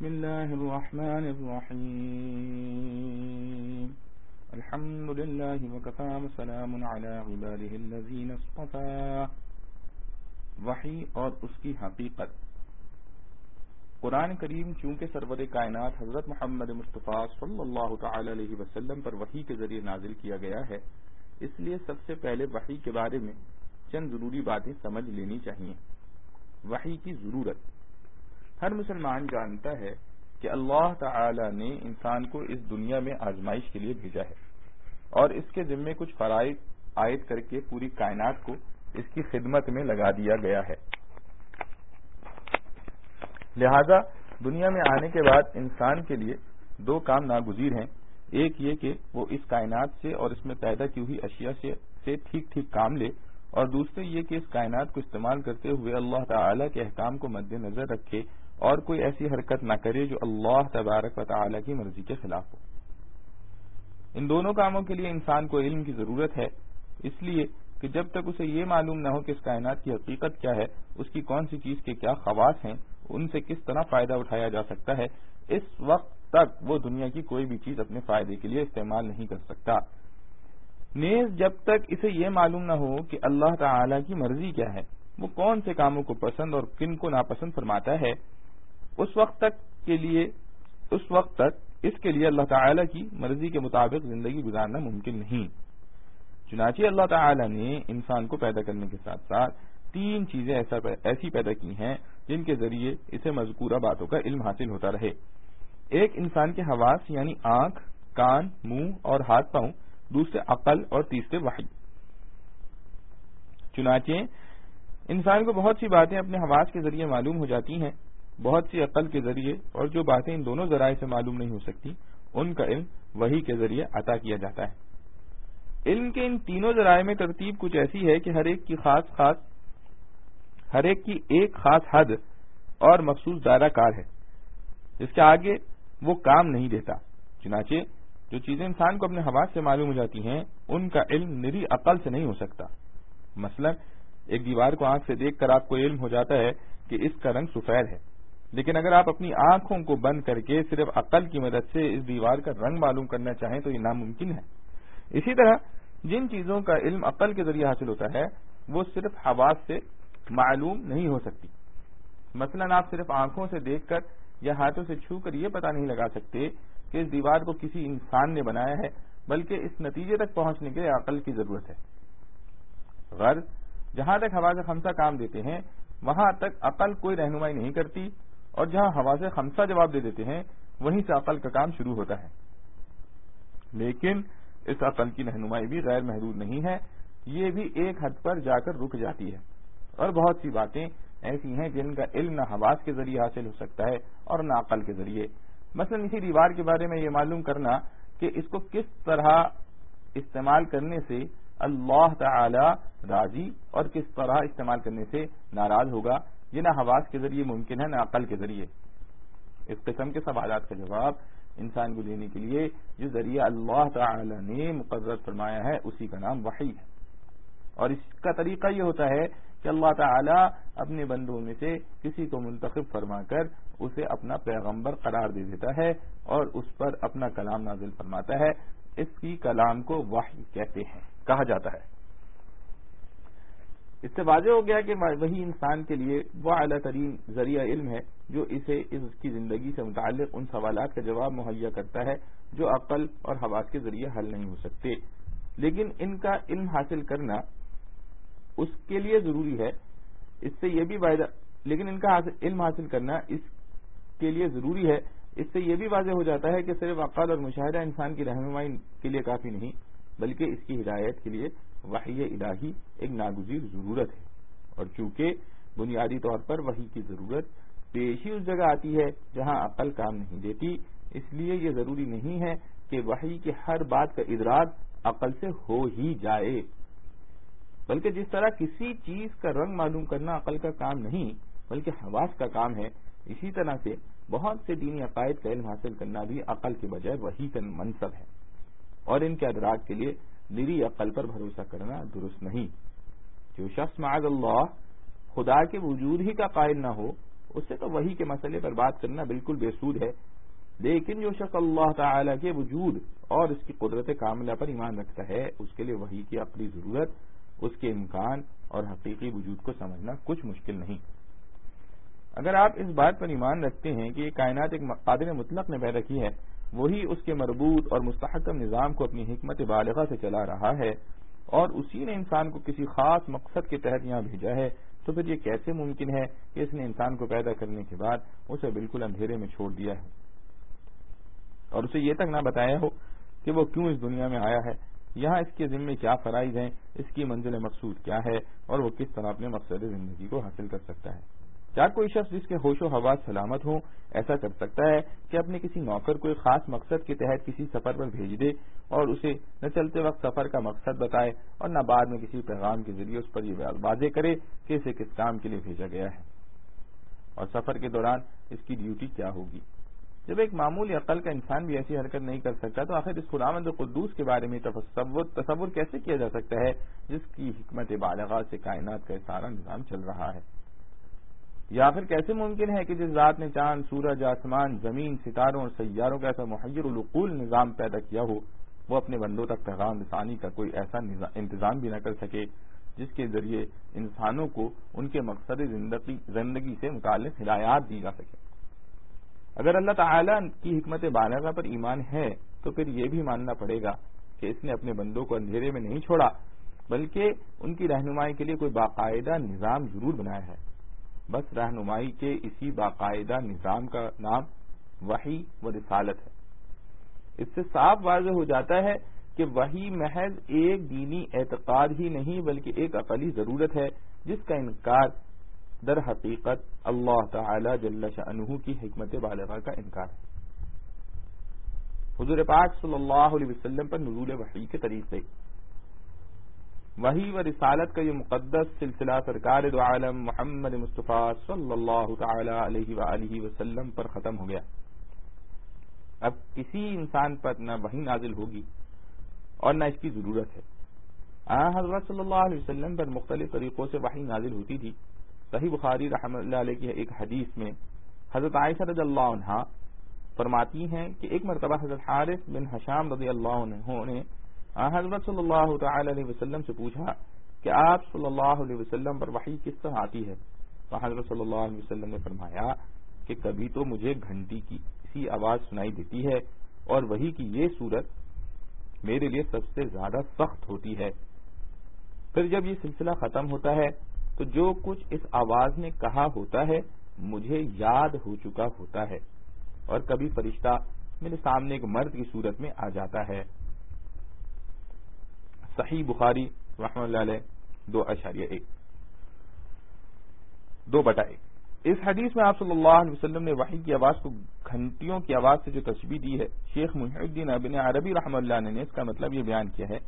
بسم الله الرحمن الرحيم. الحمد لله وكفى وسلام على عباده الذين اصطفى. وحی اور اس کی حقیقت. قرآن کریم چونکہ سرور کائنات حضرت محمد مصطفیٰ صلی اللہ تعالی علیہ وسلم پر وحی کے ذریعے نازل کیا گیا ہے، اس لیے سب سے پہلے وحی کے بارے میں چند ضروری باتیں سمجھ لینی چاہیے۔ وحی کی ضرورت۔ ہر مسلمان جانتا ہے کہ اللہ تعالی نے انسان کو اس دنیا میں آزمائش کے لیے بھیجا ہے اور اس کے ذمے کچھ فرائض عائد کر کے پوری کائنات کو اس کی خدمت میں لگا دیا گیا ہے۔ لہذا دنیا میں آنے کے بعد انسان کے لیے دو کام ناگزیر ہیں۔ ایک یہ کہ وہ اس کائنات سے اور اس میں پیدا کی ہوئی اشیاء سے ٹھیک ٹھیک کام لے اور دوسرے یہ کہ اس کائنات کو استعمال کرتے ہوئے اللہ تعالی کے احکام کو مد نظر رکھے۔ اور کوئی ایسی حرکت نہ کرے جو اللہ تبارک و تعالی کی مرضی کے خلاف ہو۔ ان دونوں کاموں کے لیے انسان کو علم کی ضرورت ہے۔ اس لیے کہ جب تک اسے یہ معلوم نہ ہو کہ اس کائنات کی حقیقت کیا ہے، اس کی کون سی چیز کے کیا خواص ہیں، ان سے کس طرح فائدہ اٹھایا جا سکتا ہے، اس وقت تک وہ دنیا کی کوئی بھی چیز اپنے فائدے کے لیے استعمال نہیں کر سکتا۔ نیز جب تک اسے یہ معلوم نہ ہو کہ اللہ تعالی کی مرضی کیا ہے، وہ کون سے کاموں کو پسند اور کن کو ناپسند فرماتا ہے اس وقت تک کے لیے، اس وقت تک، اس کے لیے اللہ تعالی کی مرضی کے مطابق زندگی گزارنا ممکن نہیں۔ چنانچہ اللہ تعالی نے انسان کو پیدا کرنے کے ساتھ ساتھ تین چیزیں ایسی پیدا کی ہیں جن کے ذریعے اسے مذکورہ باتوں کا علم حاصل ہوتا رہے۔ ایک انسان کے حواس یعنی آنکھ، کان، منہ اور ہاتھ پاؤں، دوسرے عقل اور تیسرے وحی۔ چنانچہ انسان کو بہت سی باتیں اپنے حواس کے ذریعے معلوم ہو جاتی ہیں۔ بہت سی عقل کے ذریعے اور جو باتیں ان دونوں ذرائع سے معلوم نہیں ہو سکتی، ان کا علم وہی کے ذریعے عطا کیا جاتا ہے۔ علم کے ان تینوں ذرائع میں ترتیب کچھ ایسی ہے کہ ہر ایک کی خاص خاص، ہر ایک کی ایک خاص حد اور مخصوص دائرہ کار ہے، جس کے آگے وہ کام نہیں دیتا۔ چنانچہ، جو چیزیں انسان کو اپنے حواس سے معلوم ہو جاتی ہیں، ان کا علم نری عقل سے نہیں ہو سکتا۔ مثلا، ایک دیوار کو آنکھ سے دیکھ کر آپ کو علم ہو جاتا ہے کہ اس کا رنگ سفید ہے۔ لیکن اگر آپ اپنی آنکھوں کو بند کر کے صرف عقل کی مدد سے اس دیوار کا رنگ معلوم کرنا چاہیں تو یہ ناممکن ہے۔ اسی طرح جن چیزوں کا علم عقل کے ذریعے حاصل ہوتا ہے، وہ صرف حواس سے معلوم نہیں ہو سکتی۔ مثلا آپ صرف آنکھوں سے دیکھ کر یا ہاتھوں سے چھو کر یہ پتا نہیں لگا سکتے کہ اس دیوار کو کسی انسان نے بنایا ہے، بلکہ اس نتیجے تک پہنچنے کے لیے عقل کی ضرورت ہے۔ غرض، جہاں تک ہوا سے خمسہ کام دیتے ہیں، وہاں تک عقل کوئی رہنمائی نہیں کرتی۔ اور جہاں ہوا سے خمسہ جواب دے دیتے ہیں، وہیں سے عقل کا کام شروع ہوتا ہے۔ لیکن اس عقل کی رہنمائی بھی غیر محدود نہیں ہے، یہ بھی ایک حد پر جا کر رک جاتی ہے۔ اور بہت سی باتیں ایسی ہیں جن کا علم نہ حواس کے ذریعے حاصل ہو سکتا ہے اور نہ عقل کے ذریعے۔ مثلا اسی دیوار کے بارے میں یہ معلوم کرنا کہ اس کو کس طرح استعمال کرنے سے اللہ تعالی راضی اور کس طرح استعمال کرنے سے ناراض ہوگا۔ یہ نہ حواس کے ذریعے ممکن ہے، نہ عقل کے ذریعے۔ اس قسم کے سوالات کا جواب انسان کو دینے کے لیے جو ذریعہ اللہ تعالی نے مقرر فرمایا ہے، اسی کا نام وحی ہے۔ اور اس کا طریقہ یہ ہوتا ہے کہ اللہ تعالی اپنے بندوں میں سے کسی کو منتخب فرما کر اسے اپنا پیغمبر قرار دے دیتا ہے اور اس پر اپنا کلام نازل فرماتا ہے۔ اس کی کلام کو وحی کہتے ہیں، کہا جاتا ہے۔ اس سے واضح ہو گیا کہ وہی انسان کے لیے وہ اعلیٰ ترین ذریعہ علم ہے جو اسے اس کی زندگی سے متعلق ان سوالات کا جواب مہیا کرتا ہے جو عقل اور حواس کے ذریعے حل نہیں ہو سکتے۔ لیکن ان کا علم حاصل کرنا اس کے لیے ضروری ہے۔ اس سے یہ بھی لیکن ان کا علم حاصل کرنا اس کے لیے ضروری ہے۔ اس سے یہ بھی واضح ہو جاتا ہے کہ صرف عقل اور مشاہدہ انسان کی رہنمائی کے لیے کافی نہیں، بلکہ اس کی ہدایت کے لیے وحی الہی ایک ناگزیر ضرورت ہے۔ اور چونکہ بنیادی طور پر وہی کی ضرورت پیشی اس جگہ آتی ہے جہاں عقل کام نہیں دیتی، اس لیے یہ ضروری نہیں ہے کہ وہی کی ہر بات کا ادراک عقل سے ہو ہی جائے۔ بلکہ جس طرح کسی چیز کا رنگ معلوم کرنا عقل کا کام نہیں، بلکہ حواس کا کام ہے، اسی طرح سے بہت سے دینی عقائد کا علم حاصل کرنا بھی عقل کے بجائے وہی کا منصب ہے۔ اور ان کے ادراک کے لیے نری عقل پر بھروسہ کرنا درست نہیں۔ جو شخص معاذ اللہ خدا کے وجود ہی کا قائل نہ ہو، اس سے تو وہی کے مسئلے پر بات کرنا بالکل بے سود ہے۔ لیکن جو شخص اللہ تعالی کے وجود اور اس کی قدرت کاملہ پر ایمان رکھتا ہے، اس کے لیے وہی کی اپنی ضرورت، اس کے امکان اور حقیقی وجود کو سمجھنا کچھ مشکل نہیں۔ اگر آپ اس بات پر ایمان رکھتے ہیں کہ یہ کائنات ایک قادر مطلق نے پیدا کی ہے وہی اس کے مربوط اور مستحکم نظام کو اپنی حکمت بالغہ سے چلا رہا ہے اور اسی نے انسان کو کسی خاص مقصد کے تحت یہاں بھیجا ہے تو پھر یہ کیسے ممکن ہے کہ اس نے انسان کو پیدا کرنے کے بعد اسے بالکل اندھیرے میں چھوڑ دیا ہے؟ اور اسے یہ تک نہ بتایا ہو کہ وہ کیوں اس دنیا میں آیا ہے؟ یہاں اس کے ذمے کیا فرائض ہیں؟ اس کی منزل مقصود کیا ہے؟ اور وہ کس طرح اپنے مقصد زندگی کو حاصل کر سکتا ہے؟ کیا کوئی شخص جس کے ہوش و حواس سلامت ہوں، ایسا کر سکتا ہے کہ اپنے کسی نوکر کو ایک خاص مقصد کے تحت کسی سفر پر بھیج دے اور اسے نہ چلتے وقت سفر کا مقصد بتائے اور نہ بعد میں کسی پیغام کے ذریعے اس پر یہ واضح کرے کہ اسے کس کام کے لیے بھیجا گیا ہے۔ اور سفر کے دوران اس کی ڈیوٹی کیا ہوگی؟ جب ایک معمولی عقل کا انسان بھی ایسی حرکت نہیں کر سکتا تو آخر اس خدامت قدوس کے بارے میں تصور تصور کیسے کیا جا سکتا ہے جس کی حکمت بالغ سے کائنات کا سارا نظام چل رہا ہے؟ یا پھر کیسے ممکن ہے کہ جس ذات نے چاند، سورج، آسمان، زمین، ستاروں اور سیاروں کا ایسا محیر القول نظام پیدا کیا ہو، وہ اپنے بندوں تک پیغام رسانی کا کوئی ایسا انتظام بھی نہ کر سکے، جس کے ذریعے انسانوں کو ان کے مقصد زندگی سے متعلق ہدایات دی جا سکے اگر اللہ تعالی کی حکمت بالغ پر ایمان ہے، تو پھر یہ بھی ماننا پڑے گا کہ اس نے اپنے بندوں کو اندھیرے میں نہیں چھوڑا، بلکہ ان کی رہنمائی کے لیے کوئی باقاعدہ نظام ضرور بنایا ہے۔ بس رہنمائی کے اسی باقاعدہ نظام کا نام وہی و رسالت ہے۔ اس سے صاف واضح ہو جاتا ہے کہ وہی محض ایک دینی اعتقاد ہی نہیں بلکہ ایک عقلی ضرورت ہے جس کا انکار در حقیقت اللہ تعالی جل شأنہ کی حکمت بالغہ کا انکار ہے۔ حضور پاک صلی اللہ علیہ وسلم پر نزول وحی کے طریقے وہی و رسالت کا یہ مقدس سلسلہ سرکار دو عالم محمد مصطفیٰ صلی اللہ تعالی علیہ وآلہ وسلم پر ختم ہو گیا۔ اب کسی انسان پر نہ وہی نازل ہوگی اور نہ اس کی ضرورت ہے۔ حضرت صلی اللہ علیہ وسلم پر مختلف طریقوں سے وہی نازل ہوتی تھی۔ صحیح بخاری رحمۃ اللہ علیہ کی ایک حدیث میں حضرت عائشہ رضی اللہ عنہ فرماتی ہیں کہ ایک مرتبہ حضرت حارث بن حشام رضی اللہ عنہ نے حضرت صلی اللہ تعالی علیہ وسلم سے پوچھا کہ آپ صلی اللہ علیہ وسلم پر وحی کس طرح آتی ہے؟ تو حضرت صلی اللہ علیہ وسلم نے فرمایا کہ کبھی تو مجھے گھنٹی کی اسی آواز سنائی دیتی ہے اور وہی کی یہ صورت میرے لیے سب سے زیادہ سخت ہوتی ہے۔ پھر جب یہ سلسلہ ختم ہوتا ہے تو جو کچھ اس آواز نے کہا ہوتا ہے مجھے یاد ہو چکا ہوتا ہے اور کبھی فرشتہ میرے سامنے ایک مرد کی صورت میں آ جاتا ہے۔ صحیح بخاری رحمۃ اللہ علیہ، دو اشاریہ، ایک۔ دو بٹا ایک۔ اس حدیث میں آپ صلی اللہ علیہ وسلم نے وحی کی آواز کو گھنٹیوں کی آواز سے جو تشبیح دی ہے، شیخ محی الدین ابن عربی رحمۃ اللہ نے اس کا مطلب یہ بیان کیا ہے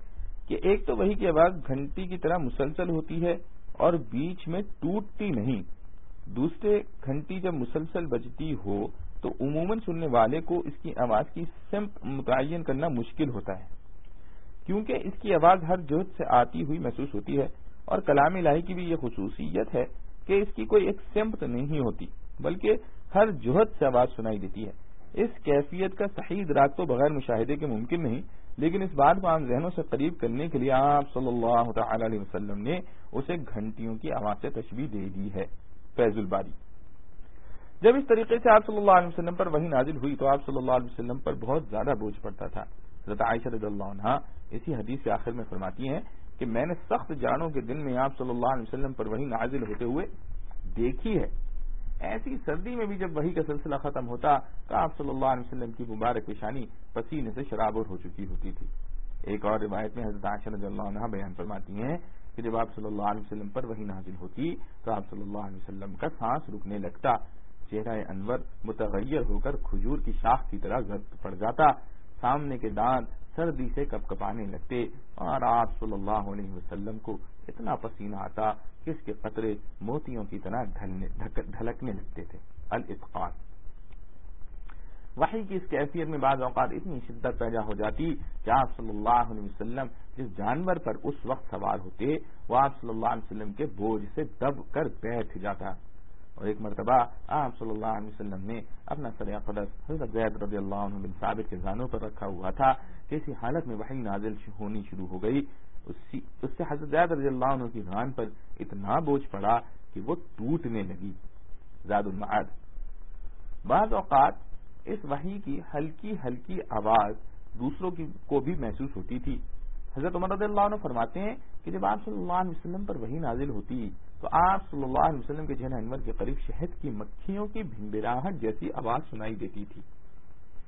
کہ ایک تو وہی کی آواز گھنٹی کی طرح مسلسل ہوتی ہے اور بیچ میں ٹوٹتی نہیں۔ دوسرے، گھنٹی جب مسلسل بجتی ہو تو عموماً سننے والے کو اس کی آواز کی سمت متعین کرنا مشکل ہوتا ہے۔ کیونکہ اس کی آواز ہر جہد سے آتی ہوئی محسوس ہوتی ہے اور کلام الہی کی بھی یہ خصوصیت ہے کہ اس کی کوئی ایک سمت نہیں ہوتی، بلکہ ہر جہد سے آواز سنائی دیتی ہے۔ اس کیفیت کا صحیح ادراک تو بغیر مشاہدے کے ممکن نہیں، لیکن اس بات کو عام ذہنوں سے قریب کرنے کے لیے آپ صلی اللہ تعالی علیہ وسلم نے اسے گھنٹیوں کی آواز سے تشبیح دے دی ہے۔ فیض الباری۔ جب اس طریقے سے آپ صلی اللہ علیہ وسلم پر وہی نازل ہوئی تو آپ صلی اللہ علیہ وسلم پر بہت زیادہ بوجھ پڑتا تھا۔ حضرت عائشہ رضی اللہ عنہ اسی حدیث کے آخر میں فرماتی ہیں کہ میں نے سخت جانوں کے دن میں آپ صلی اللہ علیہ وسلم پر وہی نازل ہوتے ہوئے دیکھی ہے۔ ایسی سردی میں بھی جب وہی کا سلسلہ ختم ہوتا تو آپ صلی اللہ علیہ وسلم کی مبارک پیشانی پسینے سے شرابور ہو چکی ہوتی تھی۔ ایک اور روایت میں حضرت عائشہ رضی اللہ عنہ بیان فرماتی ہیں کہ جب آپ صلی اللہ علیہ وسلم پر وہی نازل ہوتی تو آپ صلی اللہ علیہ وسلم کا سانس رکنے لگتا۔ چہرہ انور متغیر ہو کر کھجور کی شاخ کی طرح پڑ جاتا۔ سامنے کے دانت سردی سے کپ کپانے لگتے اور آپ صلی اللہ علیہ وسلم کو اتنا پسینہ آتا کہ اس کے قطرے موتیوں کی طرح ڈھلکنے لگتے تھے۔ الاتقان۔ وحی کی اس کیفیت میں بعض اوقات اتنی شدت پیدا ہو جاتی کہ آپ صلی اللہ علیہ وسلم جس جانور پر اس وقت سوار ہوتے وہ آپ صلی اللہ علیہ وسلم کے بوجھ سے دب کر بیٹھ جاتا۔ اور ایک مرتبہ آپ صلی اللہ علیہ وسلم نے اپنا سر قدس حضرت زید رضی اللہ عنہ بن ثابت کے زانوں پر رکھا ہوا تھا کہ اسی حالت میں وہی نازل ہونی شروع ہو گئی۔ اس سے حضرت زید رضی اللہ عنہ کی غان پر اتنا بوجھ پڑا کہ وہ ٹوٹنے لگی۔ زاد المعاد۔ بعض اوقات اس وحی کی ہلکی ہلکی آواز دوسروں کی کو بھی محسوس ہوتی تھی۔ حضرت عمر رضی اللہ عنہ فرماتے ہیں کہ جب آپ صلی اللہ علیہ وسلم پر وہی نازل ہوتی تو آپ صلی اللہ علیہ وسلم کے جہن انور کے قریب شہد کی مکھیوں کی بھنبراہٹ جیسی آواز سنائی دیتی تھی۔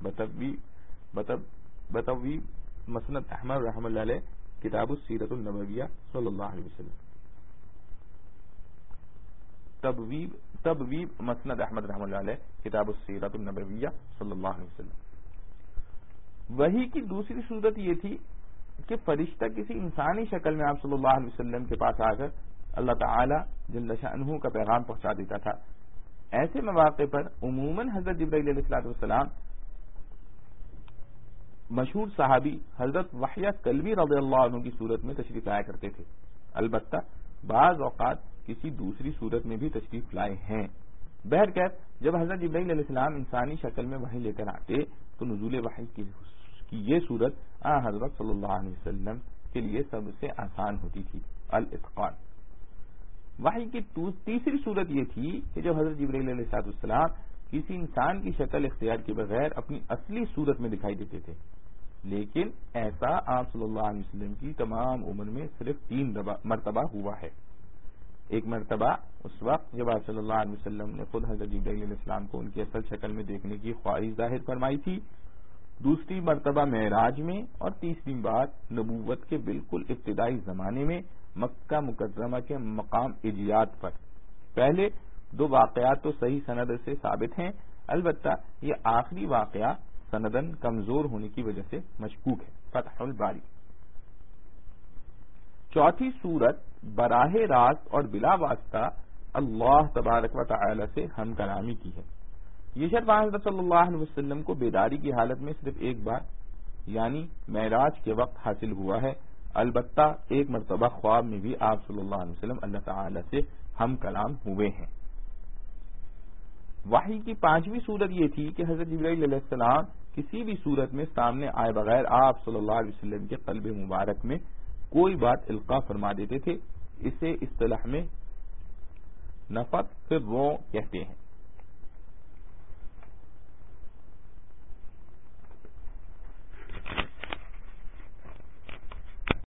بتوی بتوی مسنت احمد رحم اللہ علیہ، کتاب السیرت النبویہ صلی اللہ علیہ وسلم۔ تبویب تبویب مسند احمد رحم اللہ علیہ، کتاب السیرت النبویہ صلی اللہ علیہ وسلم۔ وہی کی دوسری صورت یہ تھی کہ فرشتہ کسی انسانی شکل میں آپ صلی اللہ علیہ وسلم کے پاس آ کر اللہ تعالی جل شانہ کا پیغام پہنچا دیتا تھا۔ ایسے مواقع پر عموماً حضرت جبرائیل علیہ السلاط والسلام مشہور صحابی حضرت وحیہ کلوی رضی اللہ عنہ کی صورت میں تشریف لایا کرتے تھے۔ البتہ بعض اوقات کسی دوسری صورت میں بھی تشریف لائے ہیں۔ بہرکیف جب حضرت ابراہیل علیہ السلام انسانی شکل میں وحی لے کر آتے تو نزول وحی کی یہ صورت آ حضرت صلی اللہ علیہ وسلم کے لیے سب سے آسان ہوتی تھی۔ الاتقان۔ وحی کی تیسری صورت یہ تھی کہ جب حضرت ابراہیل علیہ السلام کسی انسان کی شکل اختیار کے بغیر اپنی اصلی صورت میں دکھائی دیتے تھے۔ لیکن ایسا آپ صلی اللہ علیہ وسلم کی تمام عمر میں صرف تین مرتبہ ہوا ہے۔ ایک مرتبہ اس وقت جب آپ صلی اللہ علیہ وسلم نے خود حضرت علیہ السلام کو ان کی اصل شکل میں دیکھنے کی خواہش ظاہر فرمائی تھی۔ دوسری مرتبہ معراج میں اور تیسری بات نبوت کے بالکل ابتدائی زمانے میں مکہ مقدمہ کے مقام اجیات پر۔ پہلے دو واقعات تو صحیح سند سے ثابت ہیں، البتہ یہ آخری واقعہ سندن کمزور ہونے کی وجہ سے مشکوک ہے۔ فتح الباری۔ چوتھی صورت براہ راست اور بلا واسطہ اللہ تبارک و تعالی سے ہم کلامی کی ہے۔ یہ شرف حضرت صلی اللہ علیہ وسلم کو بیداری کی حالت میں صرف ایک بار یعنی معراج کے وقت حاصل ہوا ہے۔ البتہ ایک مرتبہ خواب میں بھی آپ صلی اللہ علیہ وسلم اللہ تعالی سے ہم کلام ہوئے ہیں۔ واحد کی پانچویں صورت یہ تھی کہ حضرت علیہ السلام کسی بھی صورت میں سامنے آئے بغیر آپ صلی اللہ علیہ وسلم کے قلب مبارک میں کوئی بات القاع فرما دیتے تھے، اسے اصطلاح میں نفت پھر رو کہتے ہیں۔